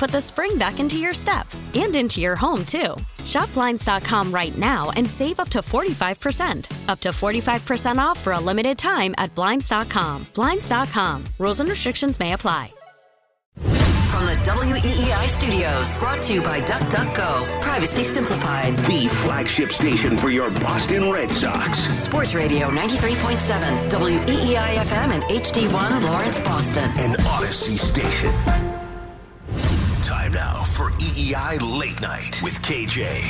put the spring back into your step and into your home, too. Shop Blinds.com right now and save up to 45%. Up to 45% off for a limited time at Blinds.com. Blinds.com. Rules and restrictions may apply. From the WEEI studios, brought to you by DuckDuckGo. Privacy simplified. The flagship station for your Boston Red Sox. Sports Radio 93.7, WEEI FM and HD1 Lawrence, Boston. An Odyssey station. Time now for EEI Late Night with KJ.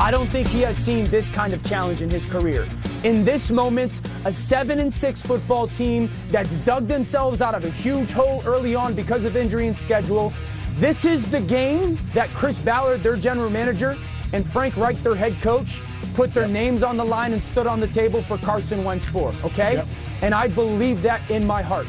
I don't think he has seen this kind of challenge in his career. In this moment, a seven and six football team that's dug themselves out of a huge hole early on because of injury and schedule. This is the game that Chris Ballard, their general manager, and Frank Reich, their head coach, put their yep. names on the line and stood on the table for Carson Wentz for, okay? Yep. And I believe that in my heart.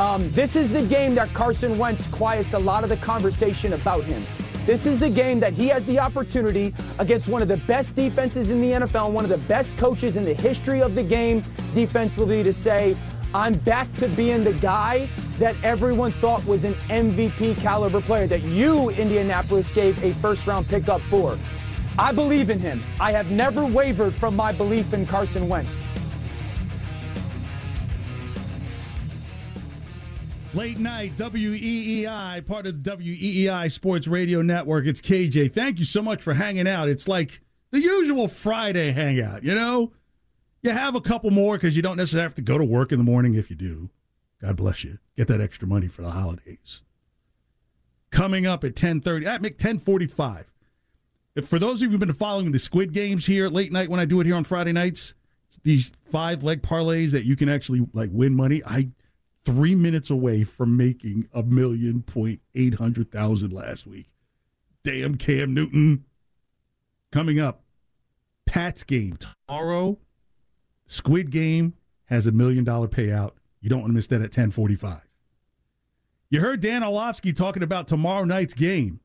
Um, this is the game that Carson Wentz quiets a lot of the conversation about him. This is the game that he has the opportunity against one of the best defenses in the NFL, and one of the best coaches in the history of the game defensively to say, I'm back to being the guy that everyone thought was an MVP caliber player that you, Indianapolis, gave a first round pickup for. I believe in him. I have never wavered from my belief in Carson Wentz. Late night, WEEI, part of the WEEI Sports Radio Network. It's KJ. Thank you so much for hanging out. It's like the usual Friday hangout, you know? You have a couple more because you don't necessarily have to go to work in the morning if you do. God bless you. Get that extra money for the holidays. Coming up at 1030, I make 1045. For those of you who've been following the Squid Games here late night when I do it here on Friday nights, these five leg parlays that you can actually like win money. I three minutes away from making a million point eight hundred thousand last week. Damn Cam Newton. Coming up, Pat's game tomorrow. Squid Game has a million dollar payout. You don't want to miss that at 1045. You heard Dan Orlovsky talking about tomorrow night's game.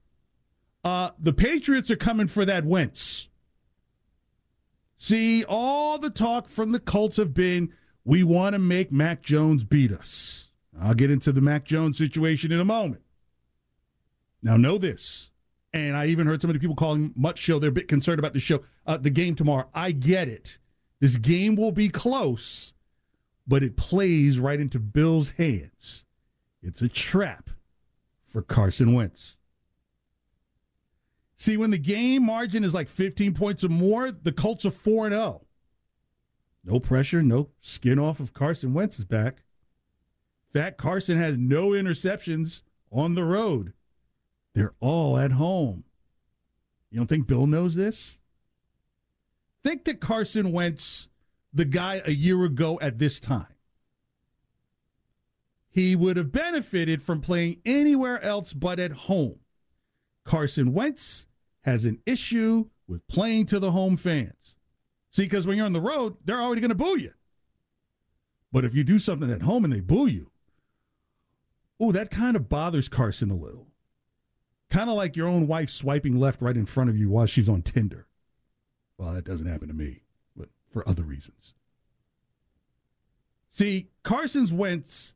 Uh, the Patriots are coming for that Wentz. See, all the talk from the Colts have been we want to make Mac Jones beat us. I'll get into the Mac Jones situation in a moment. Now, know this, and I even heard some of the people calling Mutt Show. They're a bit concerned about the show, uh, the game tomorrow. I get it. This game will be close, but it plays right into Bill's hands. It's a trap for Carson Wentz. See, when the game margin is like 15 points or more, the Colts are 4 0. No pressure, no skin off of Carson Wentz's back. In fact, Carson has no interceptions on the road. They're all at home. You don't think Bill knows this? Think that Carson Wentz, the guy a year ago at this time, he would have benefited from playing anywhere else but at home. Carson Wentz has an issue with playing to the home fans. See, because when you're on the road, they're already going to boo you. But if you do something at home and they boo you, oh, that kind of bothers Carson a little. Kind of like your own wife swiping left right in front of you while she's on Tinder. Well, that doesn't happen to me, but for other reasons. See, Carson's Wentz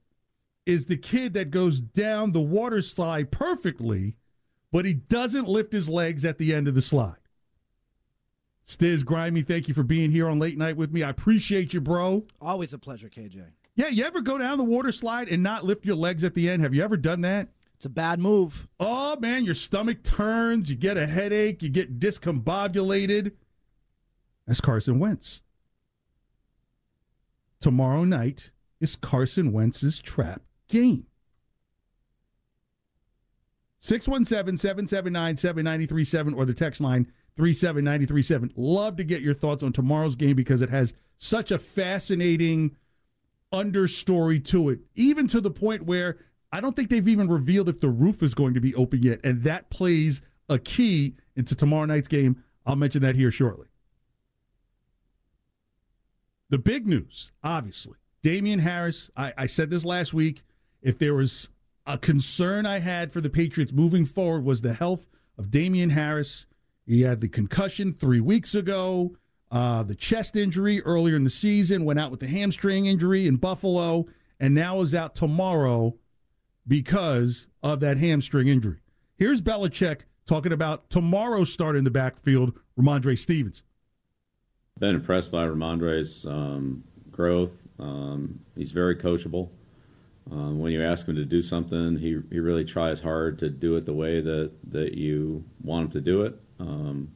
is the kid that goes down the water slide perfectly, but he doesn't lift his legs at the end of the slide. Stiz Grimy, thank you for being here on late night with me. I appreciate you, bro. Always a pleasure, KJ. Yeah, you ever go down the water slide and not lift your legs at the end? Have you ever done that? It's a bad move. Oh man, your stomach turns, you get a headache, you get discombobulated. That's Carson Wentz. Tomorrow night is Carson Wentz's trap game. 617 779 7937 or the text line 37937. Love to get your thoughts on tomorrow's game because it has such a fascinating understory to it, even to the point where I don't think they've even revealed if the roof is going to be open yet. And that plays a key into tomorrow night's game. I'll mention that here shortly. The big news, obviously, Damien Harris. I, I said this last week. If there was a concern I had for the Patriots moving forward was the health of Damien Harris. He had the concussion three weeks ago, uh, the chest injury earlier in the season, went out with the hamstring injury in Buffalo, and now is out tomorrow because of that hamstring injury. Here's Belichick talking about tomorrow's start in the backfield, Rhamondre Stevens. Been impressed by Rhamondre's um, growth. Um, he's very coachable. Um, when you ask him to do something, he, he really tries hard to do it the way that, that you want him to do it. Um,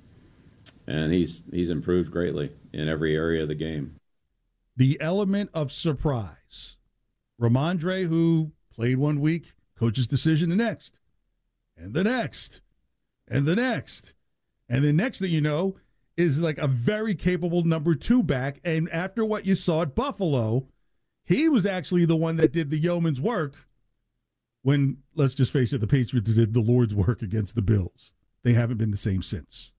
and he's he's improved greatly in every area of the game. The element of surprise. Rhamondre, who played one week, coach's decision the next, and the next, and the next. And the next thing you know is like a very capable number two back. And after what you saw at Buffalo, he was actually the one that did the yeoman's work when, let's just face it, the Patriots did the Lord's work against the Bills. They haven't been the same since.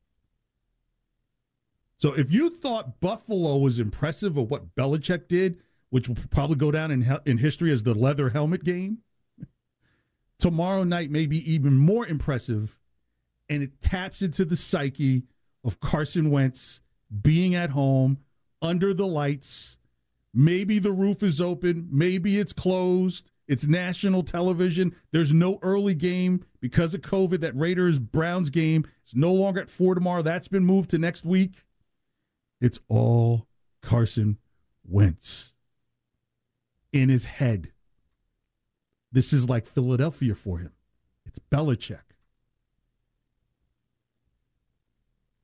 So if you thought Buffalo was impressive of what Belichick did, which will probably go down in, in history as the leather helmet game, tomorrow night may be even more impressive, and it taps into the psyche of Carson Wentz being at home under the lights. Maybe the roof is open, maybe it's closed. It's national television. There's no early game because of COVID. That Raiders Browns game is no longer at four tomorrow. That's been moved to next week. It's all Carson Wentz in his head. This is like Philadelphia for him. It's Belichick.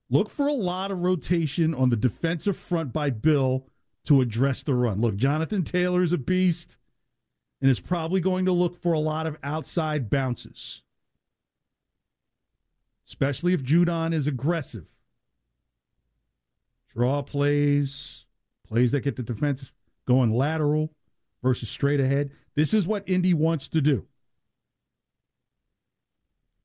Look for a lot of rotation on the defensive front by Bill to address the run. Look, Jonathan Taylor is a beast and is probably going to look for a lot of outside bounces, especially if Judon is aggressive. Draw plays, plays that get the defense going lateral versus straight ahead. This is what Indy wants to do.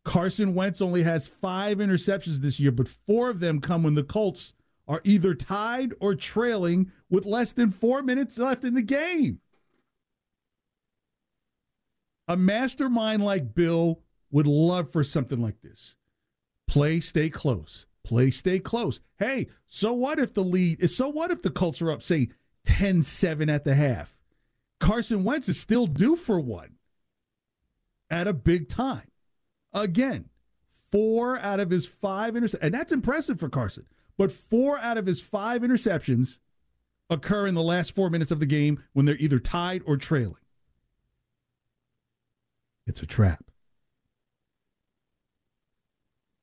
Carson Wentz only has five interceptions this year, but four of them come when the Colts are either tied or trailing with less than four minutes left in the game. A mastermind like Bill would love for something like this. Play, stay close. Play, stay close. Hey, so what if the lead is so what if the Colts are up, say, 10 7 at the half? Carson Wentz is still due for one at a big time. Again, four out of his five interceptions, and that's impressive for Carson, but four out of his five interceptions occur in the last four minutes of the game when they're either tied or trailing. It's a trap.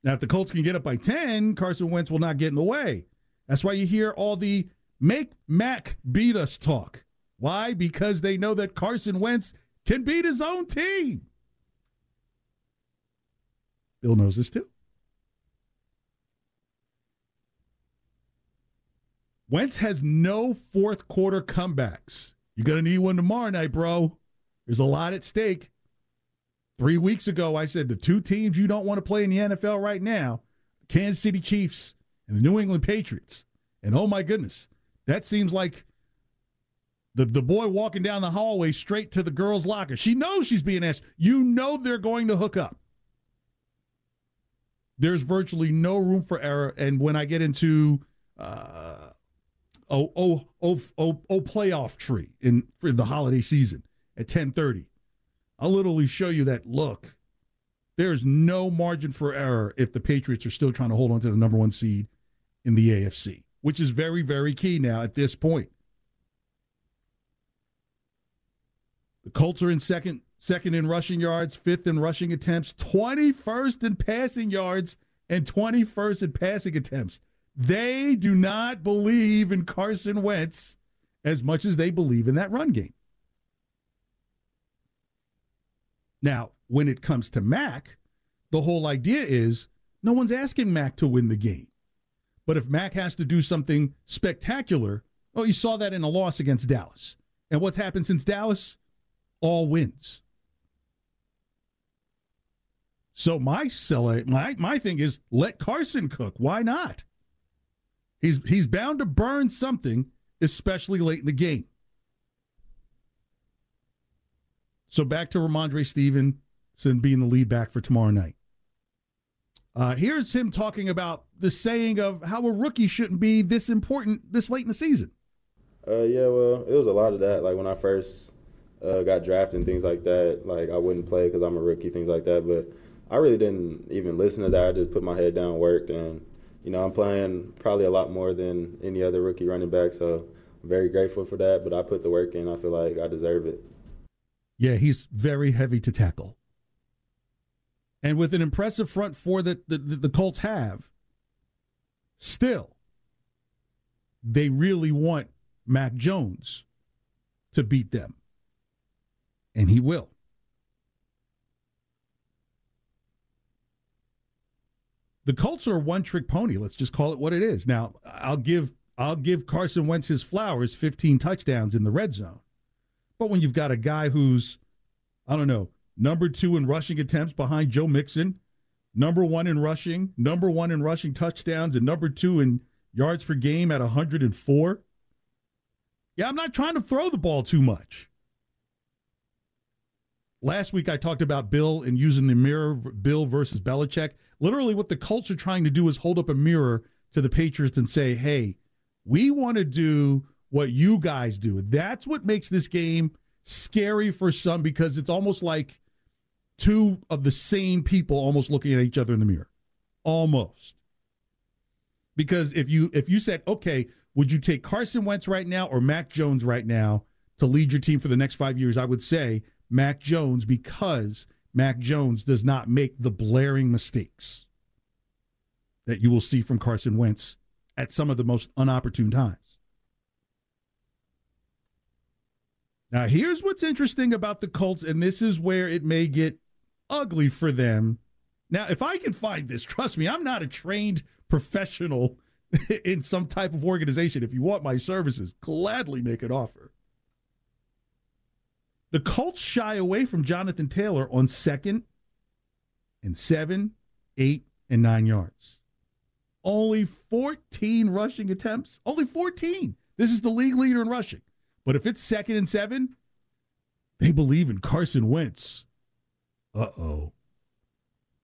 Now, if the Colts can get up by 10, Carson Wentz will not get in the way. That's why you hear all the make Mac beat us talk. Why? Because they know that Carson Wentz can beat his own team. Bill knows this too. Wentz has no fourth quarter comebacks. You're going to need one tomorrow night, bro. There's a lot at stake. Three weeks ago, I said the two teams you don't want to play in the NFL right now Kansas City Chiefs and the New England Patriots. And oh my goodness, that seems like the, the boy walking down the hallway straight to the girl's locker. She knows she's being asked. You know they're going to hook up. There's virtually no room for error. And when I get into uh, oh, oh, oh, oh, oh playoff tree in for the holiday season at 1030, I'll literally show you that look. There's no margin for error if the Patriots are still trying to hold on to the number one seed in the AFC, which is very, very key now at this point. The Colts are in second, second in rushing yards, fifth in rushing attempts, 21st in passing yards, and 21st in passing attempts. They do not believe in Carson Wentz as much as they believe in that run game. Now, when it comes to Mac, the whole idea is no one's asking Mac to win the game. But if Mac has to do something spectacular, well, you saw that in a loss against Dallas. And what's happened since Dallas? All wins. So my my my thing is let Carson cook. Why not? He's he's bound to burn something, especially late in the game. So back to Rhamondre Stevenson being the lead back for tomorrow night. Uh, here's him talking about the saying of how a rookie shouldn't be this important this late in the season. Uh, yeah, well, it was a lot of that. Like when I first uh, got drafted and things like that, like I wouldn't play because I'm a rookie, things like that. But I really didn't even listen to that. I just put my head down, worked, and you know I'm playing probably a lot more than any other rookie running back. So I'm very grateful for that. But I put the work in. I feel like I deserve it. Yeah, he's very heavy to tackle. And with an impressive front four that the, the, the Colts have, still, they really want Mac Jones to beat them. And he will. The Colts are a one-trick pony. Let's just call it what it is. Now, I'll give I'll give Carson Wentz his flowers, 15 touchdowns in the red zone. But when you've got a guy who's, I don't know, number two in rushing attempts behind Joe Mixon, number one in rushing, number one in rushing touchdowns, and number two in yards per game at 104. Yeah, I'm not trying to throw the ball too much. Last week I talked about Bill and using the mirror, Bill versus Belichick. Literally, what the Colts are trying to do is hold up a mirror to the Patriots and say, hey, we want to do what you guys do. That's what makes this game scary for some because it's almost like two of the same people almost looking at each other in the mirror. Almost. Because if you if you said, okay, would you take Carson Wentz right now or Mac Jones right now to lead your team for the next five years? I would say Mac Jones because Mac Jones does not make the blaring mistakes that you will see from Carson Wentz at some of the most unopportune times. Now, here's what's interesting about the Colts, and this is where it may get ugly for them. Now, if I can find this, trust me, I'm not a trained professional in some type of organization. If you want my services, gladly make an offer. The Colts shy away from Jonathan Taylor on second and seven, eight, and nine yards. Only 14 rushing attempts. Only 14. This is the league leader in rushing. But if it's second and seven, they believe in Carson Wentz. Uh oh.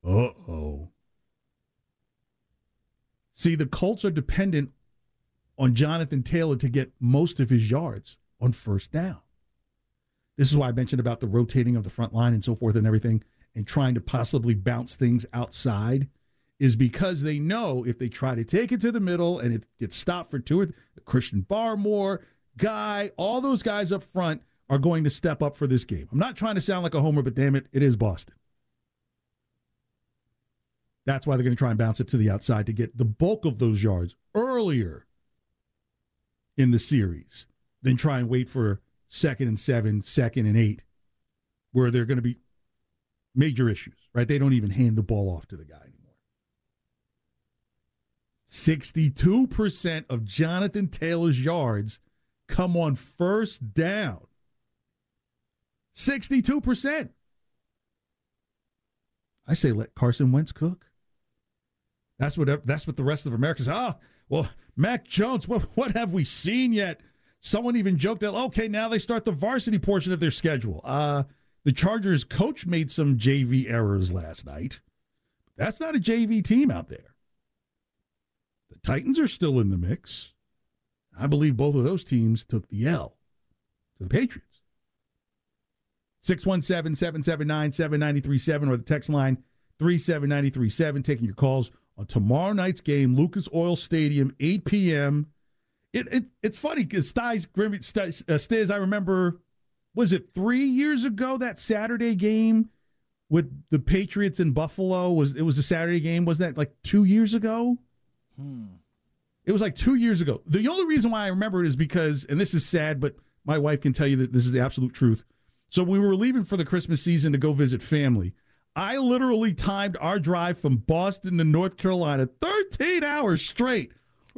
Uh oh. See, the Colts are dependent on Jonathan Taylor to get most of his yards on first down. This is why I mentioned about the rotating of the front line and so forth and everything, and trying to possibly bounce things outside, is because they know if they try to take it to the middle and it gets stopped for two or the Christian Barmore, Guy, all those guys up front are going to step up for this game. I'm not trying to sound like a homer, but damn it, it is Boston. That's why they're going to try and bounce it to the outside to get the bulk of those yards earlier in the series than try and wait for second and seven, second and eight, where they're going to be major issues, right? They don't even hand the ball off to the guy anymore. 62% of Jonathan Taylor's yards come on first down. 62%. I say let Carson Wentz cook. That's what that's what the rest of America says. Oh, ah, well, Mac Jones, what, what have we seen yet? Someone even joked that, okay, now they start the varsity portion of their schedule. Uh, the Chargers coach made some JV errors last night. That's not a JV team out there. The Titans are still in the mix. I believe both of those teams took the L to the Patriots. 617 779 7937 or the text line 37937. Taking your calls on tomorrow night's game, Lucas Oil Stadium, 8 p.m. It, it It's funny because Stiz, Stiz, uh, Stiz, I remember, was it three years ago that Saturday game with the Patriots in Buffalo? Was It was a Saturday game. Was that like two years ago? Hmm. It was like two years ago. The only reason why I remember it is because, and this is sad, but my wife can tell you that this is the absolute truth. So we were leaving for the Christmas season to go visit family. I literally timed our drive from Boston to North Carolina 13 hours straight,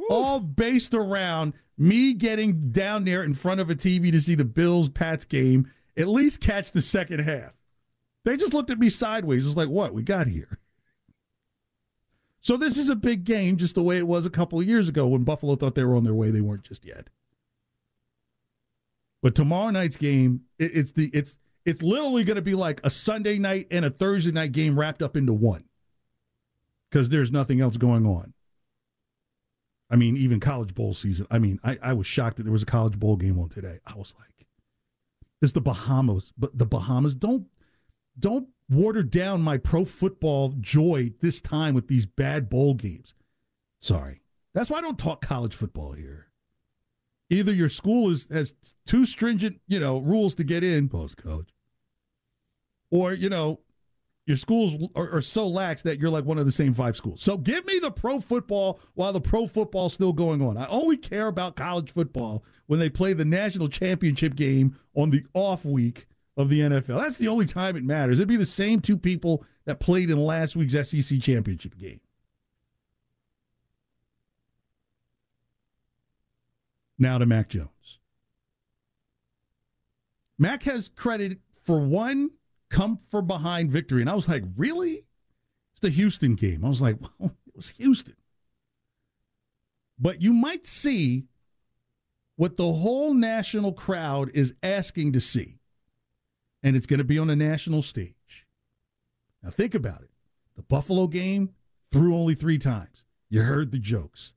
all based around me getting down there in front of a TV to see the Bills Pats game, at least catch the second half. They just looked at me sideways. It's like, what? We got here. So this is a big game, just the way it was a couple of years ago when Buffalo thought they were on their way. They weren't just yet. But tomorrow night's game, it, it's the it's it's literally going to be like a Sunday night and a Thursday night game wrapped up into one, because there's nothing else going on. I mean, even college bowl season. I mean, I, I was shocked that there was a college bowl game on today. I was like, "It's the Bahamas," but the Bahamas don't don't water down my pro football joy this time with these bad bowl games. Sorry. That's why I don't talk college football here. Either your school is has too stringent, you know, rules to get in post college, or you know, your schools are, are, so lax that you're like one of the same five schools. So give me the pro football while the pro football's still going on. I only care about college football when they play the national championship game on the off week of the NFL. That's the only time it matters. It'd be the same two people that played in last week's SEC championship game. Now to Mac Jones. Mac has credit for one come from behind victory. And I was like, really? It's the Houston game. I was like, well, it was Houston. But you might see what the whole national crowd is asking to see and it's going to be on a national stage. Now, think about it. The Buffalo game threw only three times. You heard the jokes.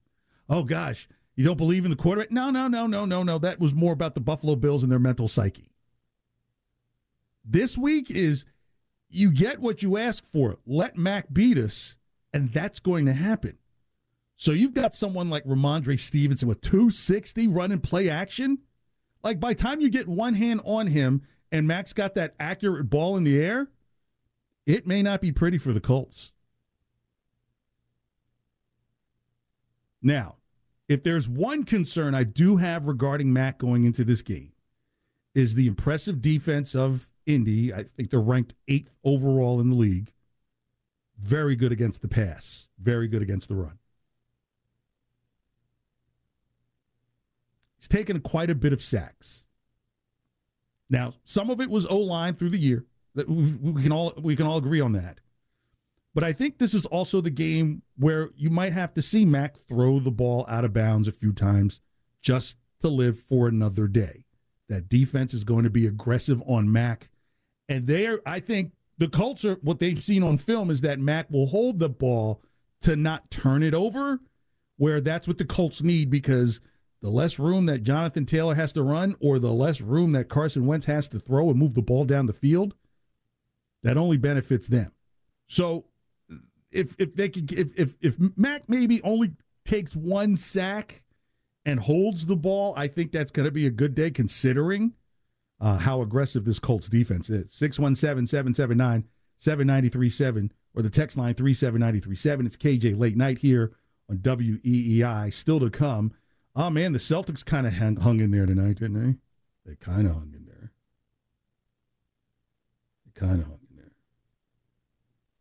Oh, gosh, you don't believe in the quarterback? No, no, no, no, no, no. That was more about the Buffalo Bills and their mental psyche. This week is you get what you ask for. Let Mac beat us, and that's going to happen. So you've got someone like Rhamondre Stevenson with 260 running play action. Like by time you get one hand on him and Mac's got that accurate ball in the air, it may not be pretty for the Colts. Now, if there's one concern I do have regarding Mac going into this game, is the impressive defense of Indy. I think they're ranked eighth overall in the league. Very good against the pass, very good against the run. He's taken quite a bit of sacks. Now, some of it was O line through the year. We can all we can all agree on that. But I think this is also the game where you might have to see Mac throw the ball out of bounds a few times just to live for another day. That defense is going to be aggressive on Mac. And there, I think the culture, what they've seen on film is that Mac will hold the ball to not turn it over, where that's what the Colts need because – the less room that Jonathan Taylor has to run or the less room that Carson Wentz has to throw and move the ball down the field, that only benefits them. So if if they could if if, if Mac maybe only takes one sack and holds the ball, I think that's going to be a good day considering uh, how aggressive this Colts defense is. 617 779 7937 or the text line 37937. It's KJ late night here on WEEI. Still to come. Oh man, the Celtics kind of hung in there tonight, didn't they? They kind of hung in there. They kind of hung in there.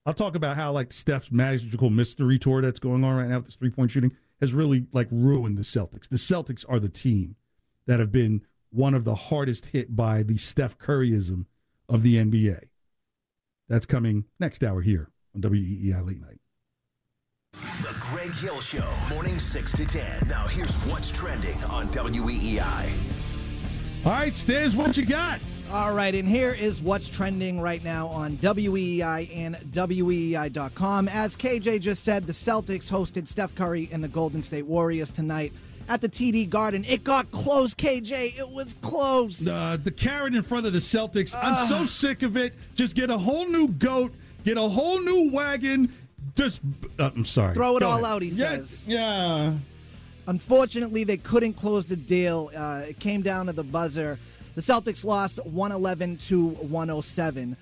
I'll talk about how like Steph's magical mystery tour that's going on right now with this three point shooting has really like ruined the Celtics. The Celtics are the team that have been one of the hardest hit by the Steph Curryism of the NBA. That's coming next hour here on WEEI Late Night. The Greg Hill Show, morning 6 to 10. Now, here's what's trending on WEEI. All right, Stiz, what you got? All right, and here is what's trending right now on WEEI and WEEI.com. As KJ just said, the Celtics hosted Steph Curry and the Golden State Warriors tonight at the TD Garden. It got close, KJ. It was close. Uh, the carrot in front of the Celtics. I'm so sick of it. Just get a whole new goat, get a whole new wagon. Just, uh, I'm sorry. Throw it Go all ahead. out, he Yeah, says. Yeah. Unfortunately, they couldn't close the deal. Uh, it came down to the buzzer. The Celtics lost 111 to 107.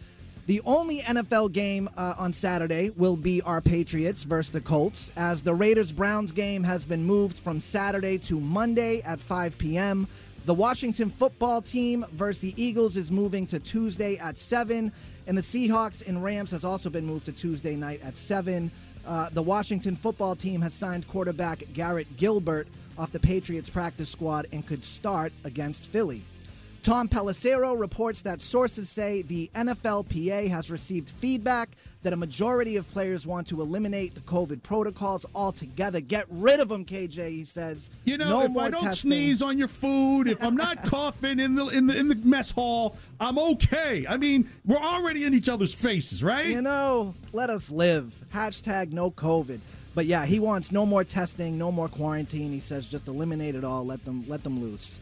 The only NFL game uh, on Saturday will be our Patriots versus the Colts, as the Raiders Browns game has been moved from Saturday to Monday at 5 p.m. The Washington football team versus the Eagles is moving to Tuesday at 7, and the Seahawks and Rams has also been moved to Tuesday night at 7. Uh, the Washington football team has signed quarterback Garrett Gilbert off the Patriots practice squad and could start against Philly. Tom Pelissero reports that sources say the NFLPA has received feedback that a majority of players want to eliminate the COVID protocols altogether. Get rid of them, KJ. He says. You know, no if more I don't testing. sneeze on your food, if I'm not coughing in the in the in the mess hall, I'm okay. I mean, we're already in each other's faces, right? You know, let us live. Hashtag no COVID. But yeah, he wants no more testing, no more quarantine. He says just eliminate it all. Let them let them loose.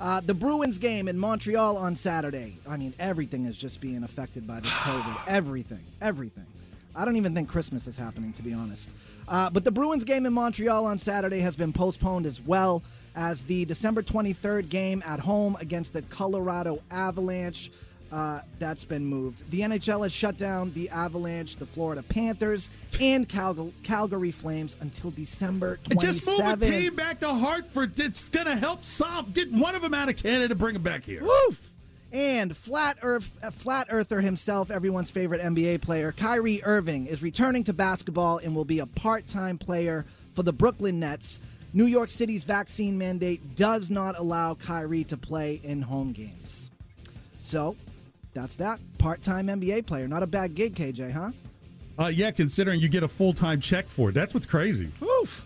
Uh, the Bruins game in Montreal on Saturday. I mean, everything is just being affected by this COVID. everything, everything. I don't even think Christmas is happening, to be honest. Uh, but the Bruins game in Montreal on Saturday has been postponed as well as the December 23rd game at home against the Colorado Avalanche. Uh, that's been moved. The NHL has shut down the Avalanche, the Florida Panthers, and Calg- Calgary Flames until December 27th. Just move a team back to Hartford. It's gonna help solve. Get one of them out of Canada, bring them back here. Woof! And flat Earth, uh, flat earther himself, everyone's favorite NBA player, Kyrie Irving, is returning to basketball and will be a part-time player for the Brooklyn Nets. New York City's vaccine mandate does not allow Kyrie to play in home games. So, that's that. Part-time NBA player. Not a bad gig, KJ, huh? Uh, yeah, considering you get a full time check for it, that's what's crazy. Oof.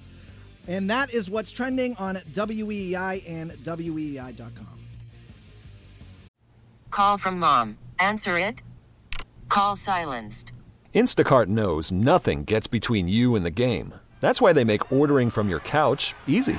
And that is what's trending on WEEI and E WEEI.com. Call from mom. Answer it. Call silenced. Instacart knows nothing gets between you and the game. That's why they make ordering from your couch easy.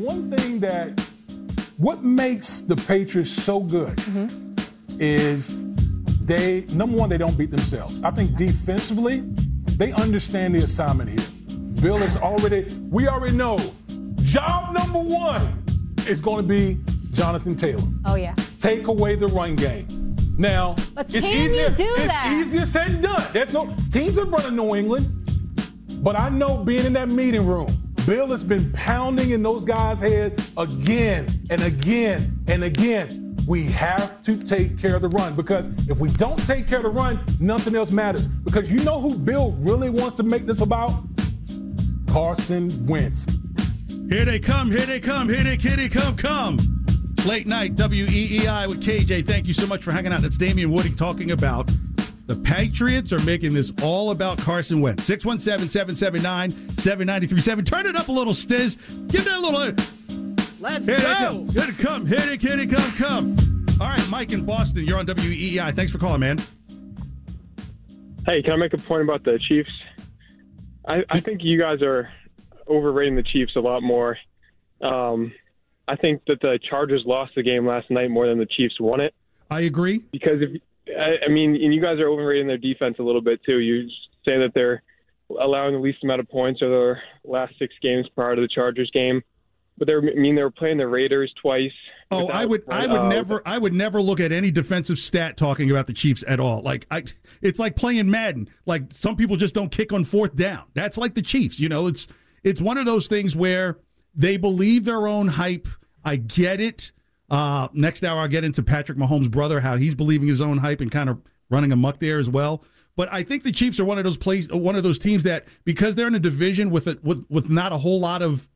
One thing that what makes the Patriots so good mm-hmm. is they number one they don't beat themselves. I think defensively they understand the assignment here. Bill is already we already know job number one is going to be Jonathan Taylor. Oh yeah. Take away the run game. Now But it's easier. do it's that? easier said than done. There's no teams are running New England. But I know being in that meeting room, Bill has been pounding in those guys' heads again and again and again. We have to take care of the run because if we don't take care of the run, nothing else matters. Because you know who Bill really wants to make this about? Carson Wentz. Here they come, here they come, here they, they come, come. Late night, WEEI with KJ. Thank you so much for hanging out. That's Damien Woody talking about the Patriots are making this all about Carson Wentz. 617 779 7937. Turn it up a little, Stiz. Give that a little. Let's Here they go. come. Here they come. Here they, here they come. Come. All right, Mike in Boston. You're on WEEI. Thanks for calling, man. Hey, can I make a point about the Chiefs? I, I think you guys are overrating the Chiefs a lot more. Um, I think that the Chargers lost the game last night more than the Chiefs won it. I agree. Because if I, I mean, and you guys are overrating their defense a little bit too. You say that they're allowing the least amount of points over their last six games prior to the Chargers game, but they're I mean they were playing the Raiders twice. Oh, I would, I would uh, never, I would never look at any defensive stat talking about the Chiefs at all. Like, I, it's like playing Madden. Like some people just don't kick on fourth down. That's like the Chiefs. You know, it's, it's one of those things where they believe their own hype. I get it. Uh, next hour, I'll get into Patrick Mahomes' brother, how he's believing his own hype and kind of running amok there as well. But I think the Chiefs are one of those plays, one of those teams that because they're in a division with a, with with not a whole lot of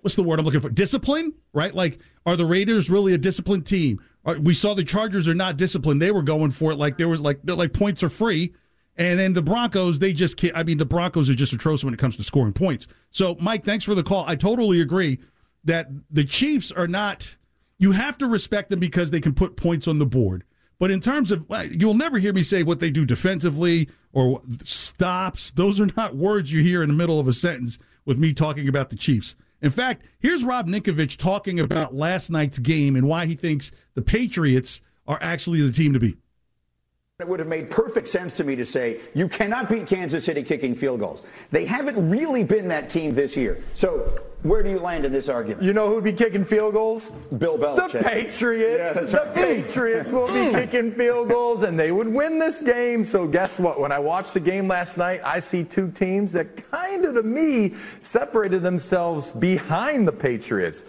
what's the word I'm looking for? Discipline, right? Like, are the Raiders really a disciplined team? Are, we saw the Chargers are not disciplined. They were going for it like there was like like points are free. And then the Broncos, they just can't. I mean, the Broncos are just atrocious when it comes to scoring points. So, Mike, thanks for the call. I totally agree that the Chiefs are not. You have to respect them because they can put points on the board. But in terms of, you'll never hear me say what they do defensively or stops. Those are not words you hear in the middle of a sentence with me talking about the Chiefs. In fact, here's Rob Ninkovich talking about last night's game and why he thinks the Patriots are actually the team to beat. It would have made perfect sense to me to say you cannot beat Kansas City kicking field goals. They haven't really been that team this year. So where do you land in this argument? You know who'd be kicking field goals? Bill Belichick. The Patriots. Yeah, the right. Patriots will be kicking field goals and they would win this game. So guess what? When I watched the game last night, I see two teams that kind of to me separated themselves behind the Patriots.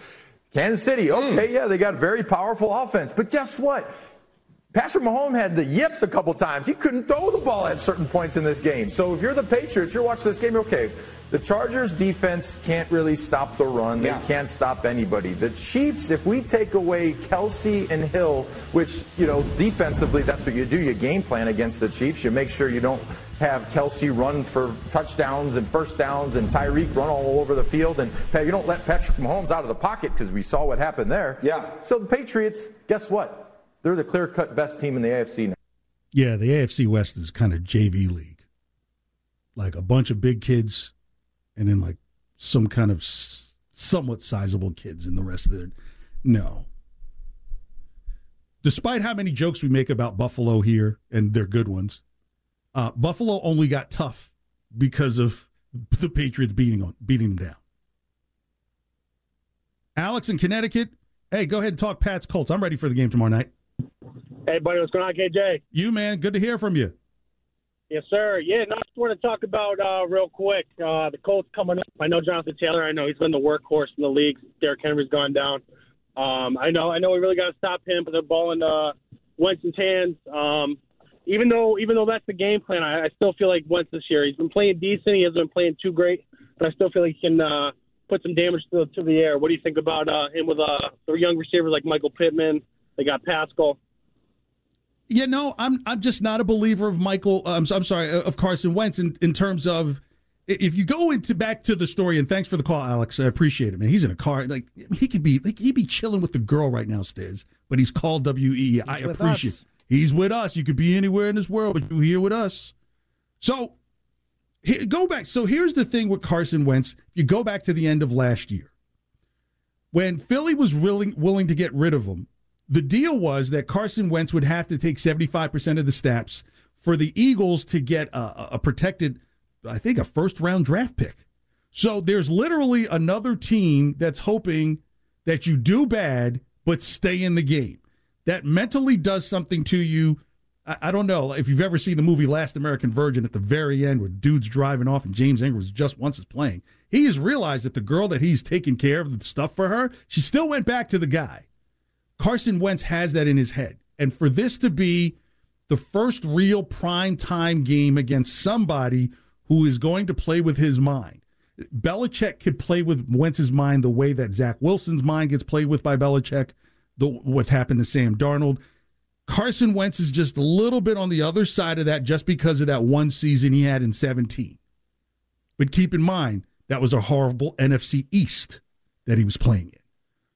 Kansas City, hmm. okay, yeah, they got very powerful offense. But guess what? Patrick Mahomes had the yips a couple times. He couldn't throw the ball at certain points in this game. So if you're the Patriots, you're watching this game, okay, the Chargers defense can't really stop the run. They Yeah. can't stop anybody. The Chiefs, if we take away Kelce and Hill, which, you know, defensively, that's what you do. You game plan against the Chiefs. You make sure you don't have Kelce run for touchdowns and first downs and Tyreek run all over the field. And you don't let Patrick Mahomes out of the pocket because we saw what happened there. Yeah. So the Patriots, guess what? They're the clear cut best team in the AFC now. Yeah, the AFC West is kind of JV league. Like a bunch of big kids and then like some kind of s- somewhat sizable kids in the rest of it. No. Despite how many jokes we make about Buffalo here, and they're good ones, uh, Buffalo only got tough because of the Patriots beating on beating them down. Alex in Connecticut, hey, go ahead and talk Pats Colts. I'm ready for the game tomorrow night. Hey, buddy, what's going on, KJ? You man, good to hear from you. Yes, sir. Yeah, no, I just want to talk about uh, real quick uh, the Colts coming up. I know Jonathan Taylor. I know he's been the workhorse in the league. Derrick Henry's gone down. Um, I know. I know we really got to stop him, but they're balling uh, Wentz's hands. Um, even though, even though that's the game plan, I, I still feel like Wentz this year. He's been playing decent. He hasn't been playing too great, but I still feel like he can uh, put some damage to, to the air. What do you think about uh, him with uh, the young receivers like Michael Pittman? They got Pascal. Yeah, no, I'm I'm just not a believer of Michael. uh, I'm, I'm sorry of Carson Wentz in, in terms of if you go into back to the story. And thanks for the call, Alex. I appreciate it, man. He's in a car. Like he could be like he'd be chilling with the girl right now, Stiz. But he's called WE. I appreciate. us. He's with us. You could be anywhere in this world, but you're here with us. So here, go back. So here's the thing with Carson Wentz. If you go back to the end of last year, when Philly was willing willing to get rid of him, the deal was that Carson Wentz would have to take 75% of the snaps for the Eagles to get a, a protected, I think, a first round draft pick. So there's literally another team that's hoping that you do bad but stay in the game. That mentally does something to you. I, I don't know if you've ever seen the movie Last American Virgin at the very end where dude's driving off and James Ingram just once is playing. He has realized that the girl that he's taking care of the stuff for her, she still went back to the guy. Carson Wentz has that in his head. And for this to be the first real prime time game against somebody who is going to play with his mind. Belichick could play with Wentz's mind the way that Zach Wilson's mind gets played with by Belichick, the, what's happened to Sam Darnold. Carson Wentz is just a little bit on the other side of that just because of that one season he had in 17. But keep in mind, that was a horrible NFC East that he was playing in.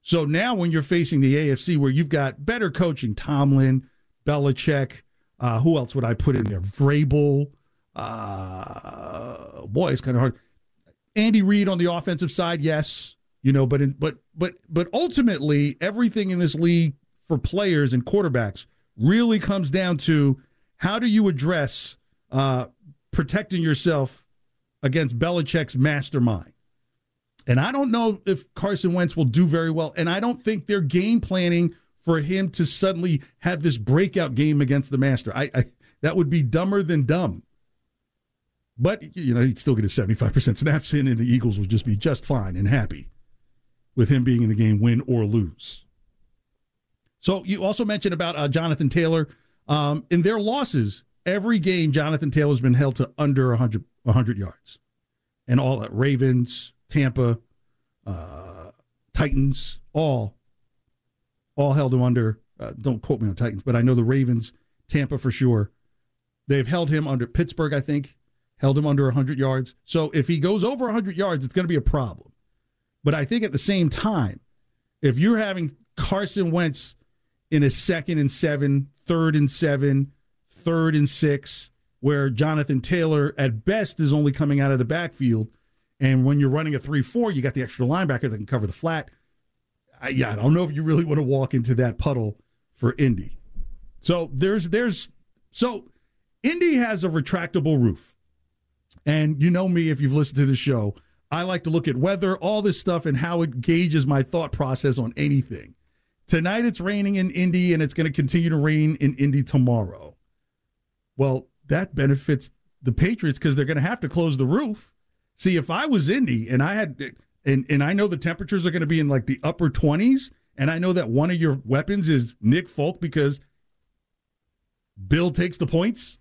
So now when you're facing the AFC where you've got better coaching, Tomlin, Belichick, uh, who else would I put in there? Vrabel. Uh, boy, it's kind of hard. Andy Reid on the offensive side, yes, you know, but in, but but but ultimately, everything in this league for players and quarterbacks really comes down to how do you address uh, protecting yourself against Belichick's mastermind. And I don't know if Carson Wentz will do very well. And I don't think they're game planning for him to suddenly have this breakout game against the master. I, I that would be dumber than dumb. But you know, he'd still get his seventy-five percent snaps in, and the Eagles would just be just fine and happy with him being in the game, win or lose. So you also mentioned about uh, Jonathan Taylor. Um, in their losses, every game Jonathan Taylor's been held to under 100, 100 yards, and all that Ravens, Tampa, uh, Titans, all all held him under. Uh, don't quote me on Titans, but I know the Ravens, Tampa for sure. They've held him under Pittsburgh, I think, held him under 100 yards. So if he goes over 100 yards, it's going to be a problem. But I think at the same time, if you're having Carson Wentz in a second and seven, third and seven, third and six, where Jonathan Taylor at best is only coming out of the backfield, and when you're running a 3 4, you got the extra linebacker that can cover the flat. I, yeah, I don't know if you really want to walk into that puddle for Indy. So there's there's so Indy has a retractable roof. And you know me if you've listened to the show, I like to look at weather, all this stuff and how it gauges my thought process on anything. Tonight it's raining in Indy and it's going to continue to rain in Indy tomorrow. Well, that benefits the Patriots because they're going to have to close the roof. See, if I was Indy and I had and and I know the temperatures are going to be in like the upper 20s and I know that one of your weapons is Nick Folk because Bill takes the points,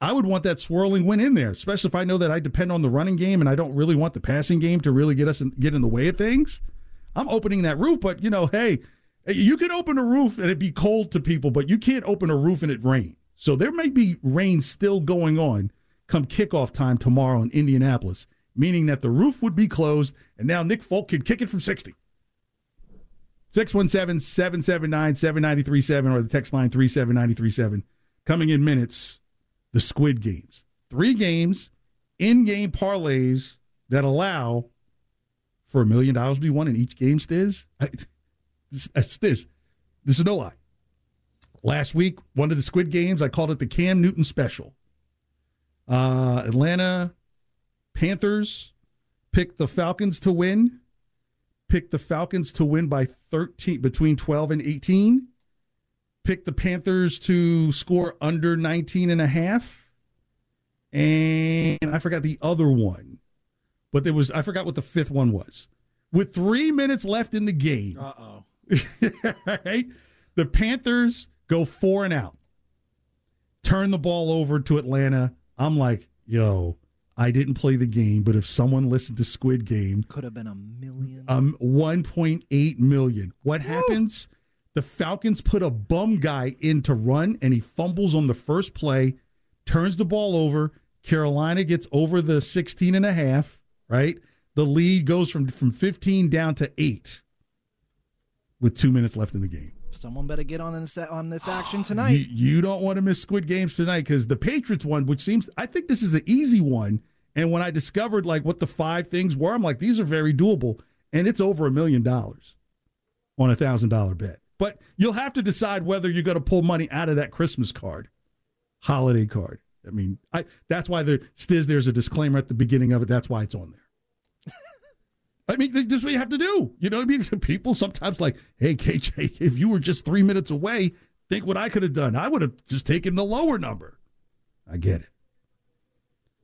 I would want that swirling wind in there, especially if I know that I depend on the running game and I don't really want the passing game to really get us in, get in the way of things. I'm opening that roof, but you know, hey, you can open a roof and it be cold to people, but you can't open a roof and it rain. So there may be rain still going on come kickoff time tomorrow in Indianapolis, meaning that the roof would be closed and now Nick Folk could kick it from 60. 617 779 7937 or the text line 37937. Coming in minutes, the Squid Games. Three games, in game parlays that allow for a million dollars to be won in each game, Stiz. I, this, uh, this is no lie. Last week, one of the Squid Games, I called it the Cam Newton special. Uh, Atlanta Panthers picked the Falcons to win. Picked the Falcons to win by 13 between 12 and 18 picked the Panthers to score under 19 and a half. And I forgot the other one but there was I forgot what the fifth one was. With 3 minutes left in the game Uh-oh. right the Panthers go 4 and out. Turn the ball over to Atlanta I'm like yo I didn't play the game, but if someone listened to Squid Game, Could have been a million. um, 1.8 million. What happens? The Falcons put a bum guy in to run, and he fumbles on the first play, turns the ball over. Carolina gets over the 16 and a half, right? The lead goes from, from 15 down to 8 with two minutes left in the game. Someone better get on this on this action ah, tonight. You, you don't want to miss Squid Games tonight because the Patriots one, which seems, I think this is an easy one. And when I discovered like what the five things were, I'm like, these are very doable. And it's over a million dollars on a thousand dollar bet. But you'll have to decide whether you're going to pull money out of that Christmas card, holiday card. I mean, I that's why there Stiz, there's a disclaimer at the beginning of it. That's why it's on there. I mean, this is what you have to do. You know what I mean? People sometimes like, hey, KJ, if you were just three minutes away, think what I could have done. I would have just taken the lower number. I get it.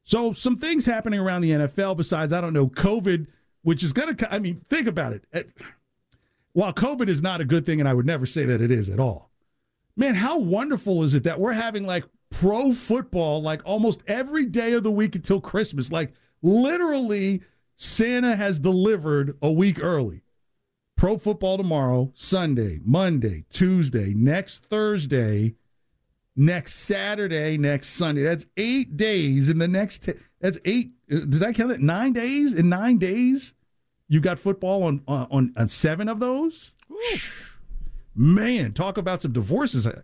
So, some things happening around the NFL besides, I don't know, COVID, which is going to, I mean, think about it. While COVID is not a good thing, and I would never say that it is at all, man, how wonderful is it that we're having like pro football like almost every day of the week until Christmas? Like, literally, Santa has delivered a week early. Pro football tomorrow, Sunday, Monday, Tuesday, next Thursday, next Saturday, next Sunday. That's eight days in the next. T- that's eight. uh, Did I count it? Nine days in nine days. You got football on on, on seven of those. Man, talk about some divorces.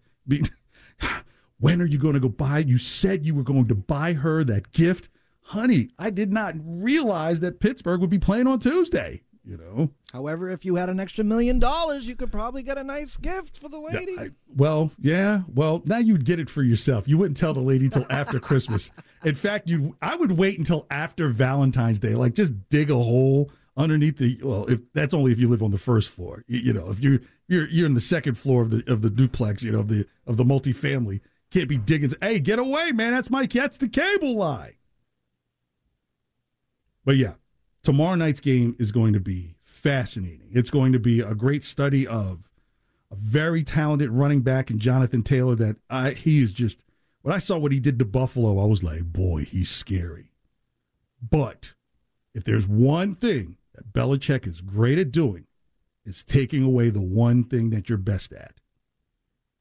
When are you going to go buy? You said you were going to buy her that gift, honey. I did not realize that Pittsburgh would be playing on Tuesday. You know. However, if you had an extra million dollars, you could probably get a nice gift for the lady. I- well, yeah. Well, now you'd get it for yourself. You wouldn't tell the lady till after Christmas. In fact, you I would wait until after Valentine's Day. Like just dig a hole underneath the well, if that's only if you live on the first floor. You, you know, if you you're you're in the second floor of the of the duplex, you know, of the of the multifamily, can't be digging. Hey, get away, man. That's my that's the cable lie. But yeah, tomorrow night's game is going to be fascinating. It's going to be a great study of a very talented running back in Jonathan Taylor that I he is just when I saw what he did to Buffalo, I was like, boy, he's scary. But if there's one thing that Belichick is great at doing, is taking away the one thing that you're best at.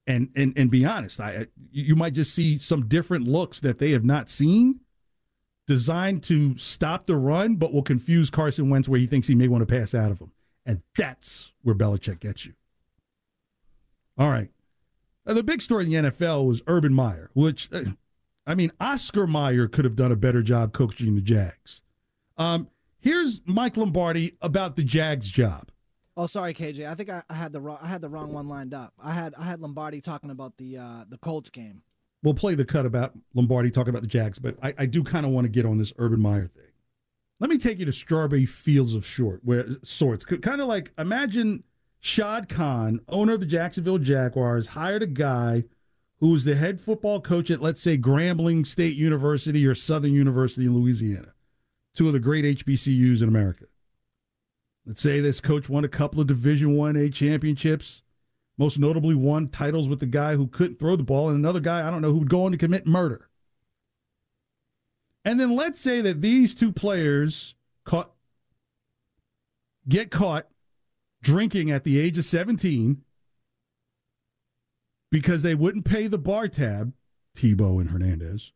And and and be honest, I you might just see some different looks that they have not seen designed to stop the run, but will confuse Carson Wentz where he thinks he may want to pass out of him. And that's where Belichick gets you. All right. Now, the big story in the NFL was Urban Meyer, which, uh, I mean, Oscar Mayer could have done a better job coaching the Jags. Um, here's Mike Lombardi about the Jags job. Oh, sorry, KJ. I think I, I had the wrong I had the wrong one lined up. I had I had Lombardi talking about the uh, the Colts game. We'll play the cut about Lombardi talking about the Jags, but I, I do kind of want to get on this Urban Meyer thing. Let me take you to Strawberry Fields of Short, where sorts kind of like imagine Shad Khan, owner of the Jacksonville Jaguars, hired a guy who was the head football coach at let's say Grambling State University or Southern University in Louisiana, two of the great HBCUs in America. Let's say this coach won a couple of Division One A championships, most notably won titles with the guy who couldn't throw the ball and another guy I don't know who would go on to commit murder. And then let's say that these two players caught get caught drinking at the age of 17 because they wouldn't pay the bar tab, Tebow and Hernandez.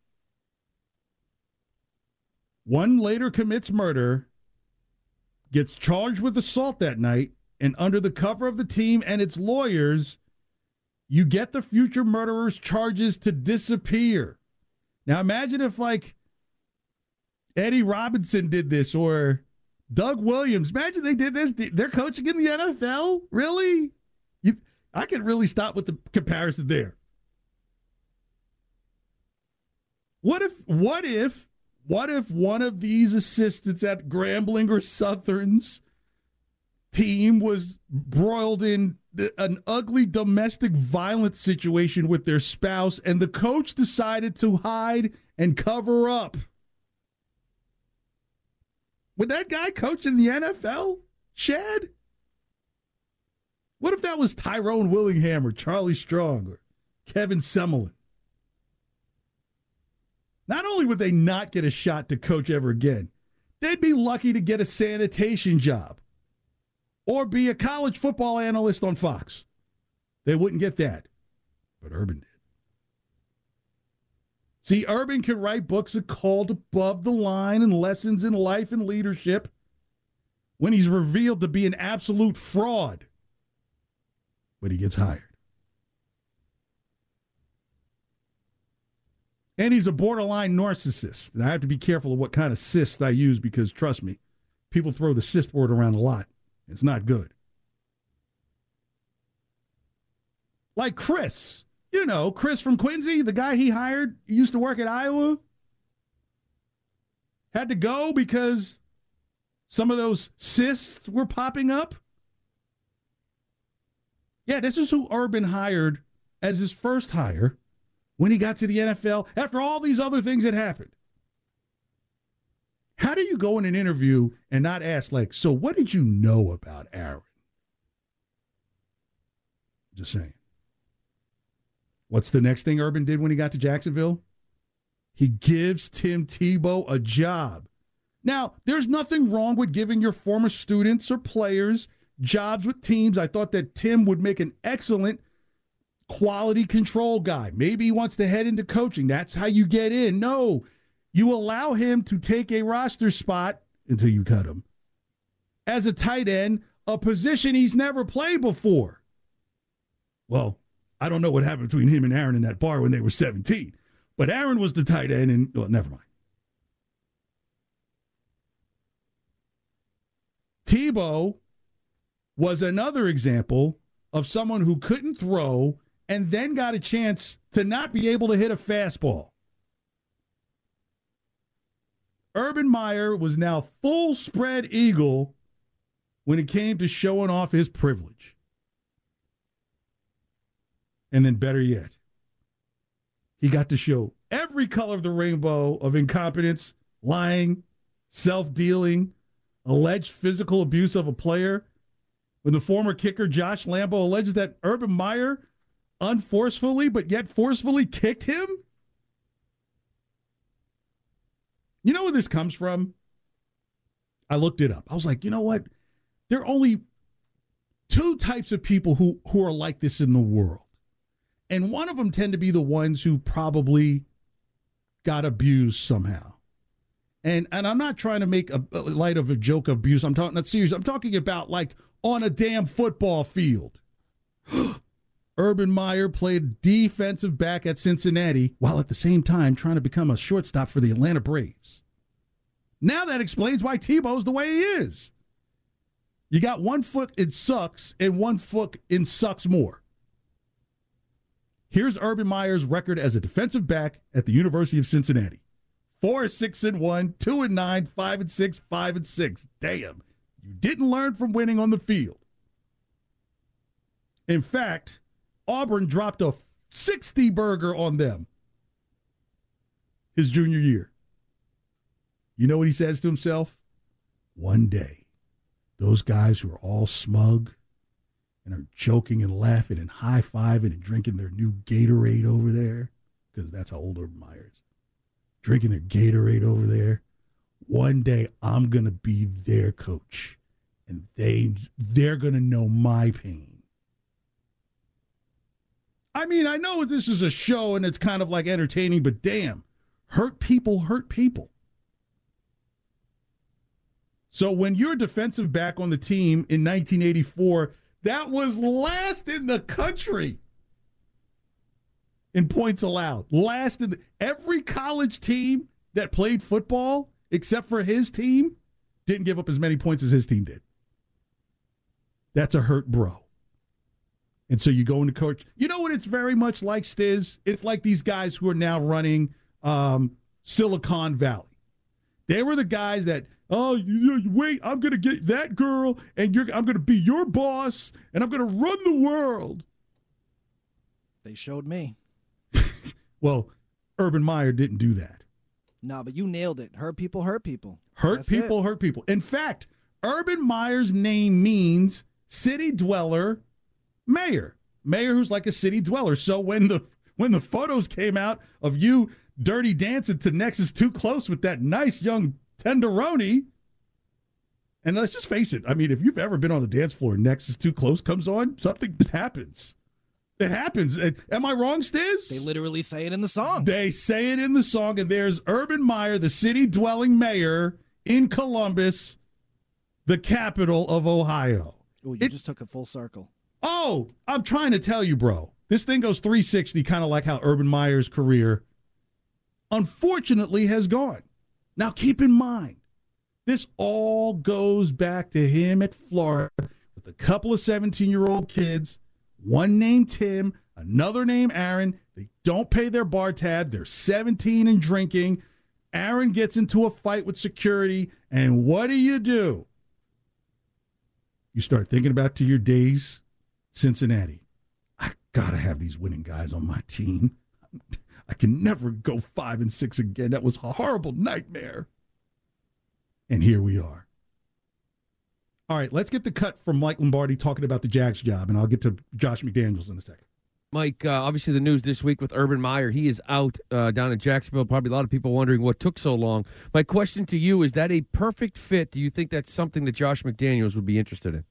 One later commits murder, gets charged with assault that night, and under the cover of the team and its lawyers, you get the future murderer's charges to disappear. Now imagine if like Eddie Robinson did this or Doug Williams. Imagine they did this. They're coaching in the NFL. Really? You, I could really stop with the comparison there. What if? What if? What if one of these assistants at Grambling or Southern's team was broiled in an ugly domestic violence situation with their spouse, and the coach decided to hide and cover up? Would that guy coach in the NFL? Shad? What if that was Tyrone Willingham or Charlie Strong or Kevin Sumlin? not only would they not get a shot to coach ever again, they'd be lucky to get a sanitation job or be a college football analyst on Fox. They wouldn't get that. But Urban did. See, Urban can write books that called above the line and lessons in life and leadership when he's revealed to be an absolute fraud. But he gets hired. And he's a borderline narcissist. And I have to be careful of what kind of cyst I use because, trust me, people throw the cyst word around a lot. It's not good. Like Chris, you know, Chris from Quincy, the guy he hired, used to work at Iowa, had to go because some of those cysts were popping up. Yeah, this is who Urban hired as his first hire when he got to the NFL after all these other things had happened. How do you go in an interview and not ask, like, so what did you know about Aaron? Just saying. What's the next thing Urban did when he got to Jacksonville? He gives Tim Tebow a job. Now, there's nothing wrong with giving your former students or players jobs with teams. I thought that Tim would make an excellent quality control guy. Maybe he wants to head into coaching. That's how you get in. No, you allow him to take a roster spot until you cut him as a tight end, a position he's never played before. Well, I don't know what happened between him and Aaron in that bar when they were 17, but Aaron was the tight end, and well, never mind. Tebow was another example of someone who couldn't throw and then got a chance to not be able to hit a fastball. Urban Meyer was now full spread eagle when it came to showing off his privilege. And then, better yet, he got to show every color of the rainbow of incompetence, lying, self dealing, alleged physical abuse of a player. When the former kicker Josh Lambo alleges that Urban Meyer unforcefully but yet forcefully kicked him? You know where this comes from? I looked it up. I was like, you know what? There are only two types of people who, who are like this in the world. And one of them tend to be the ones who probably got abused somehow. And and I'm not trying to make a, a light of a joke of abuse. I'm talking not serious. I'm talking about like on a damn football field. Urban Meyer played defensive back at Cincinnati while at the same time trying to become a shortstop for the Atlanta Braves. Now that explains why Tebow's the way he is. You got one foot in sucks and one foot in sucks more. Here's Urban Meyer's record as a defensive back at the University of Cincinnati. Four, six, and one, two and nine, five and six, five and six. Damn. You didn't learn from winning on the field. In fact, Auburn dropped a 60 burger on them his junior year. You know what he says to himself? One day, those guys who are all smug and are joking and laughing and high fiving and drinking their new Gatorade over there, because that's how old Urban Meyer drinking their Gatorade over there. One day, I'm going to be their coach, and they they're going to know my pain I mean, I know this is a show and it's kind of like entertaining, but damn, hurt people hurt people. So when you're defensive back on the team in 1984, that was last in the country in points allowed. Last in the, every college team that played football, except for his team, didn't give up as many points as his team did. That's a hurt bro. And so you go into coach. You know what it's very much like, Stiz? It's like these guys who are now running um, Silicon Valley. They were the guys that, oh, you, you, wait, I'm going to get that girl, and you're, I'm going to be your boss, and I'm going to run the world. They showed me. well, Urban Meyer didn't do that. No, but you nailed it. Hurt people, hurt people. Hurt That's people, it. hurt people. In fact, Urban Meyer's name means city dweller mayor, mayor who's like a city dweller. So when the when the photos came out of you dirty dancing to Next's too close with that nice young tenderoni. And let's just face it. I mean, if you've ever been on the dance floor, Next's too close comes on, something just happens. It happens. Am I wrong, Stiz? They literally say it in the song. They say it in the song, and there's Urban Meyer, the city dwelling mayor in Columbus, the capital of Ohio. Oh, you it, just took a full circle. Oh, I'm trying to tell you, bro. This thing goes 360, kind of like how Urban Meyer's career, unfortunately, has gone. Now, keep in mind, this all goes back to him at Florida with a couple of 17 year old kids one named Tim, another named Aaron. They don't pay their bar tab. They're 17 and drinking. Aaron gets into a fight with security, and what do you do? You start thinking about to your days, Cincinnati. I gotta have these winning guys on my team. I can never go five and six again. That was a horrible nightmare. And here we are. All right, let's get the cut from Mike Lombardi talking about the Jags job, and I'll get to Josh McDaniels in a second. Mike, uh, obviously the news this week with Urban Meyer, he is out uh, down in Jacksonville. Probably a lot of people wondering what took so long. My question to you is that a perfect fit? Do you think that's something that Josh McDaniels would be interested in?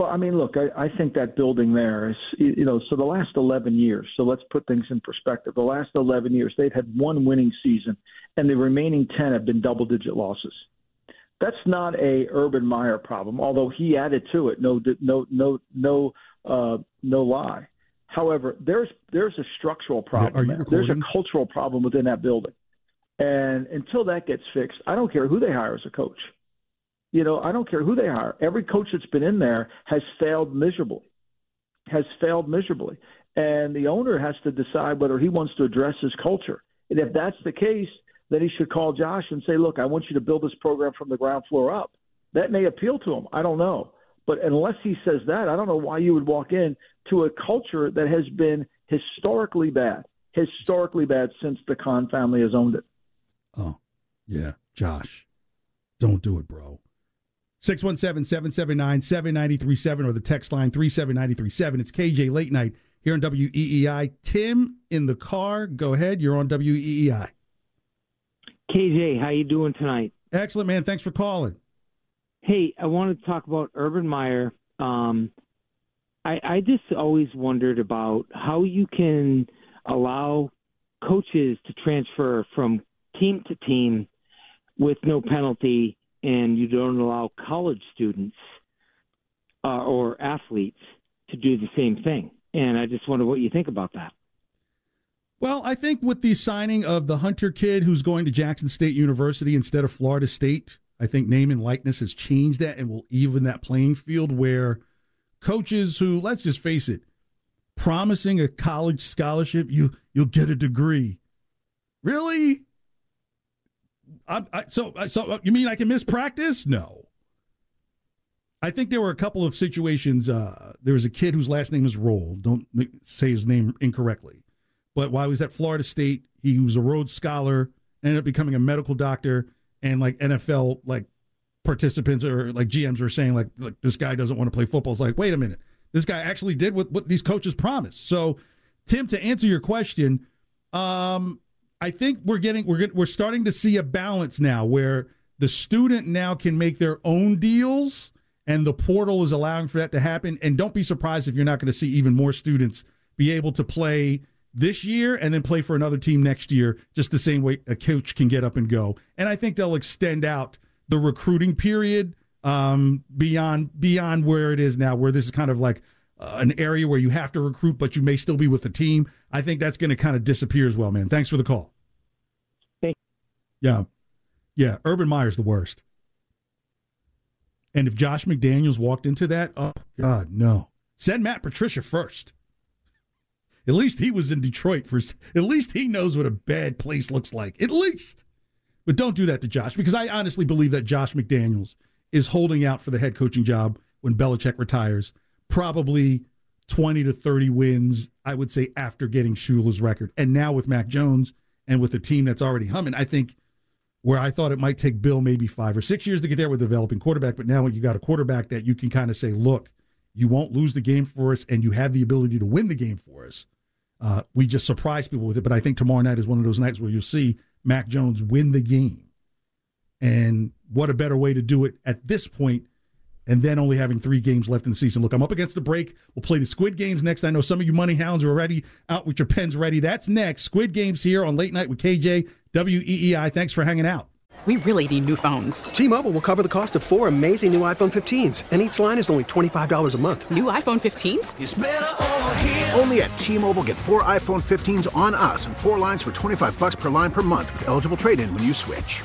Well, I mean, look, I, I think that building there is, you know, so the last 11 years, so let's put things in perspective. The last 11 years, they've had one winning season, and the remaining 10 have been double digit losses. That's not a Urban Meyer problem, although he added to it. No, no, no, no, uh, no lie. However, there's there's a structural problem. There. There's a cultural problem within that building, and until that gets fixed, I don't care who they hire as a coach. You know, I don't care who they hire. Every coach that's been in there has failed miserably, has failed miserably, and the owner has to decide whether he wants to address his culture. And if that's the case, then he should call Josh and say, look, I want you to build this program from the ground floor up. That may appeal to him. I don't know. But unless he says that, I don't know why you would walk in to a culture that has been historically bad, historically bad since the Khan family has owned it. Oh, yeah. Josh, don't do it, bro. 617 779 7937 or the text line 37937. It's KJ Late Night here on WEEI. Tim in the car. Go ahead. You're on WEEI. KJ, how you doing tonight? Excellent, man. Thanks for calling. Hey, I wanted to talk about Urban Meyer. Um, I, I just always wondered about how you can allow coaches to transfer from team to team with no penalty, and you don't allow college students uh, or athletes to do the same thing. And I just wonder what you think about that. Well, I think with the signing of the Hunter kid who's going to Jackson State University instead of Florida State, I think name and likeness has changed that and will even that playing field where coaches who, let's just face it, promising a college scholarship, you you'll get a degree. Really? I, I, so so uh, you mean I can miss practice? No. I think there were a couple of situations. Uh, there was a kid whose last name is Rolle. Don't say his name incorrectly but while he was at Florida State, he was a Rhodes Scholar, ended up becoming a medical doctor, and like NFL like participants or like GMs were saying like, like this guy doesn't want to play football. It's like, wait a minute, this guy actually did what what these coaches promised. So, Tim, to answer your question, um, I think we're getting we're we're starting to see a balance now where the student now can make their own deals and the portal is allowing for that to happen and don't be surprised if you're not going to see even more students be able to play this year and then play for another team next year, just the same way a coach can get up and go. And I think they'll extend out the recruiting period um, beyond beyond where it is now, where this is kind of like uh, an area where you have to recruit, but you may still be with the team. I think that's going to kind of disappear as well, man. Thanks for the call. Thank yeah, yeah. Urban Meyer's the worst. And if Josh McDaniels walked into that, oh God, no. Send Matt Patricia first. At least he was in Detroit for. At least he knows what a bad place looks like. At least. But don't do that to Josh because I honestly believe that Josh McDaniels is holding out for the head coaching job when Belichick retires. Probably 20 to 30 wins, I would say, after getting Shula's record. And now with Mac Jones and with a team that's already humming, I think where I thought it might take Bill maybe five or six years to get there with developing quarterback, but now you got a quarterback that you can kind of say, look, you won't lose the game for us and you have the ability to win the game for us. uh, we just surprise people with it. But I think tomorrow night is one of those nights where you'll see Mac Jones win the game. And what a better way to do it at this point and then only having three games left in the season. Look, I'm up against the break. We'll play the Squid Games next. I know some of you money hounds are already out with your pens ready. That's next. Squid Games here on Late Night with KJ, WEEI. Thanks for hanging out. We really need new phones. T-Mobile will cover the cost of four amazing new iPhone 15s, and each line is only $25 a month. New iPhone 15s? Only at T-Mobile get four iPhone 15s on us and four lines for 25 bucks per line per month with eligible trade-in when you switch.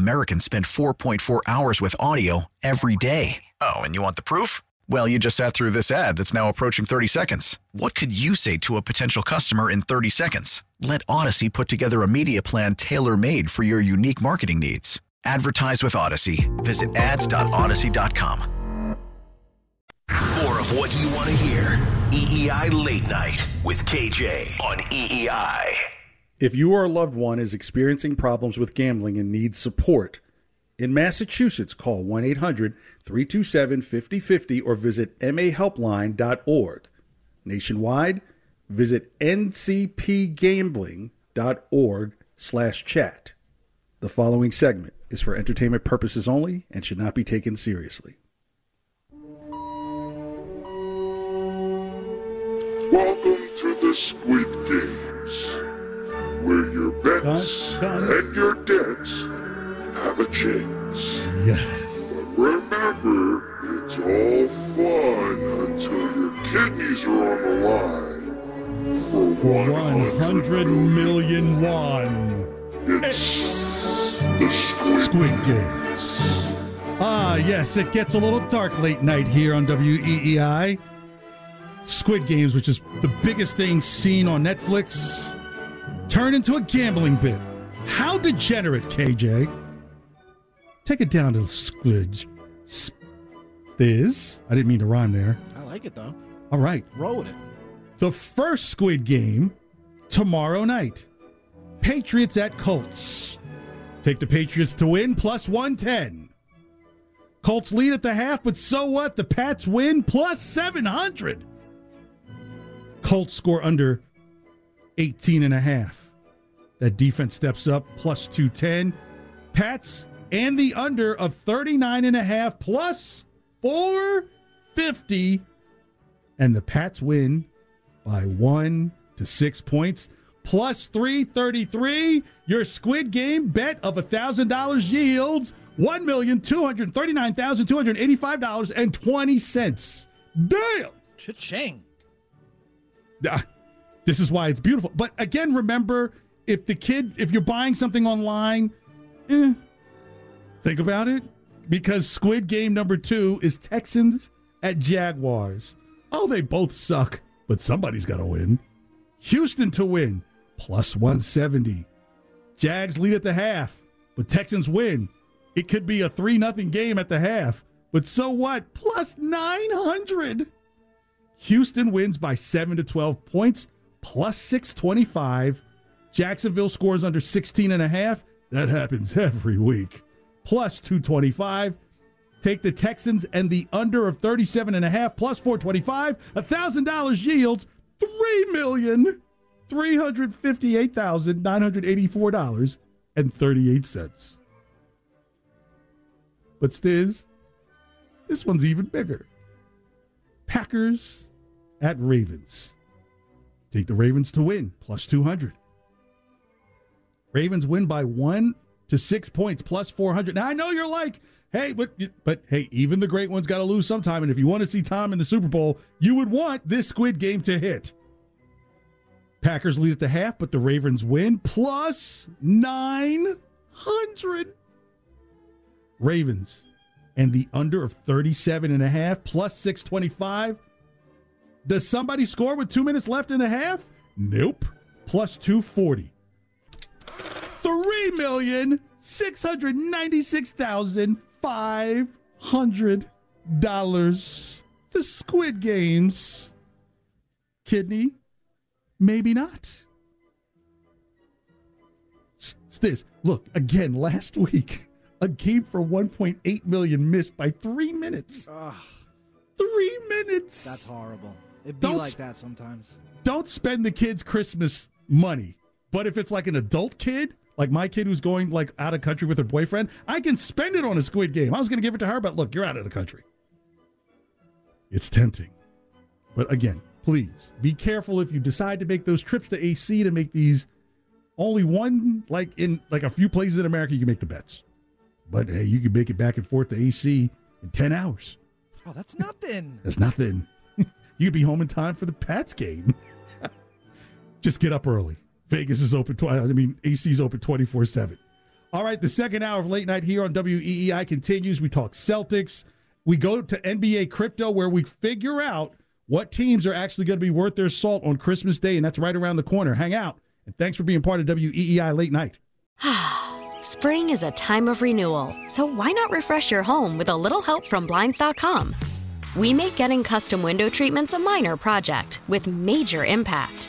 Americans spend 4.4 hours with audio every day. Oh, and you want the proof? Well, you just sat through this ad that's now approaching 30 seconds. What could you say to a potential customer in 30 seconds? Let Audacy put together a media plan tailor made for your unique marketing needs. Advertise with Audacy. Visit ads.audacy.com. More of what you want to hear. EEI Late Night with KJ on EEI. If you or a loved one is experiencing problems with gambling and needs support, in Massachusetts, call 1 800 327 5050 or visit mahelpline.org. Nationwide, visit ncpgambling.org slash chat. The following segment is for entertainment purposes only and should not be taken seriously. Welcome to where your bets and your debts have a chance. Yes. But remember, it's all fun until your kidneys are on the line. For For 100 million won. It's the Squid Games. Ah, yes, it gets a little dark late night here on WEEI. Squid Games, which is the biggest thing seen on Netflix, turned into a gambling bit. How degenerate, KJ? Take it down to Squid. Stiz. I didn't mean to rhyme there. I like it though. All right. Roll with it. The first Squid Game tomorrow night. Patriots at Colts. Take the Patriots to win plus 110. Colts lead at the half, but so what? The Pats win plus 700. Colts score under 18 and a half. That defense steps up plus 210. Pats and the under of 39 and a half plus 450 and the Pats win by 1 to 6 points plus 333. Your Squid Game bet of $1,000 yields $1,239,285.20. Damn! Cha-ching. Ah, This is why it's beautiful. But again, remember if the kid, if you're buying something online, eh, think about it because Squid Game number two is Texans at Jaguars. Oh, they both suck, but somebody's got to win. Houston to win, plus 170. Jags lead at the half, but Texans win. It could be a 3 nothing game at the half, but so what? Plus 900. Houston wins by 7 to 12 points, plus 625. Jacksonville scores under 16 and a half. That happens every week. Plus 225. Take the Texans and the under of 37 and a half plus 425. $1,000 yields $3,358,984.38. But Stiz, this one's even bigger. Packers at Ravens. Take the Ravens to win, plus 200. Ravens win by one to six points plus 400. Now, I know you're like, hey, but, but hey, even the great ones got to lose sometime. And if you want to see Tom in the Super Bowl, you would want this squid game to hit. Packers lead at the half, but the Ravens win plus 900. Ravens and the under of 37 and a half plus 625. Does somebody score with two minutes left in the half? Nope. Plus 240. Three million six hundred ninety-six thousand five hundred dollars. The Squid Games. Kidney, maybe not. It's this. Look, again, last week, a game for 1.8 million missed by three minutes. Three minutes. That's horrible. It'd be Don't like that sometimes. Don't spend the kids' Christmas money. But if it's like an adult kid, like my kid who's going like out of country with her boyfriend, I can spend it on a Squid Game. I was going to give it to her, but look, you're out of the country. It's tempting. But again, please be careful if you decide to make those trips to AC to make these only one like in like a few places in America you can make the bets. But hey, you can make it back and forth to AC in 10 hours. Oh, that's nothing. That's nothing. you could be home in time for the Pats game. Just get up early. Vegas is open. Tw- I mean, AC is open 24 7. All right, the second hour of late night here on WEEI continues. We talk Celtics. We go to NBA crypto where we figure out what teams are actually going to be worth their salt on Christmas Day, and that's right around the corner. Hang out. And thanks for being part of WEEI Late Night. Spring is a time of renewal, so why not refresh your home with a little help from Blinds.com? We make getting custom window treatments a minor project with major impact.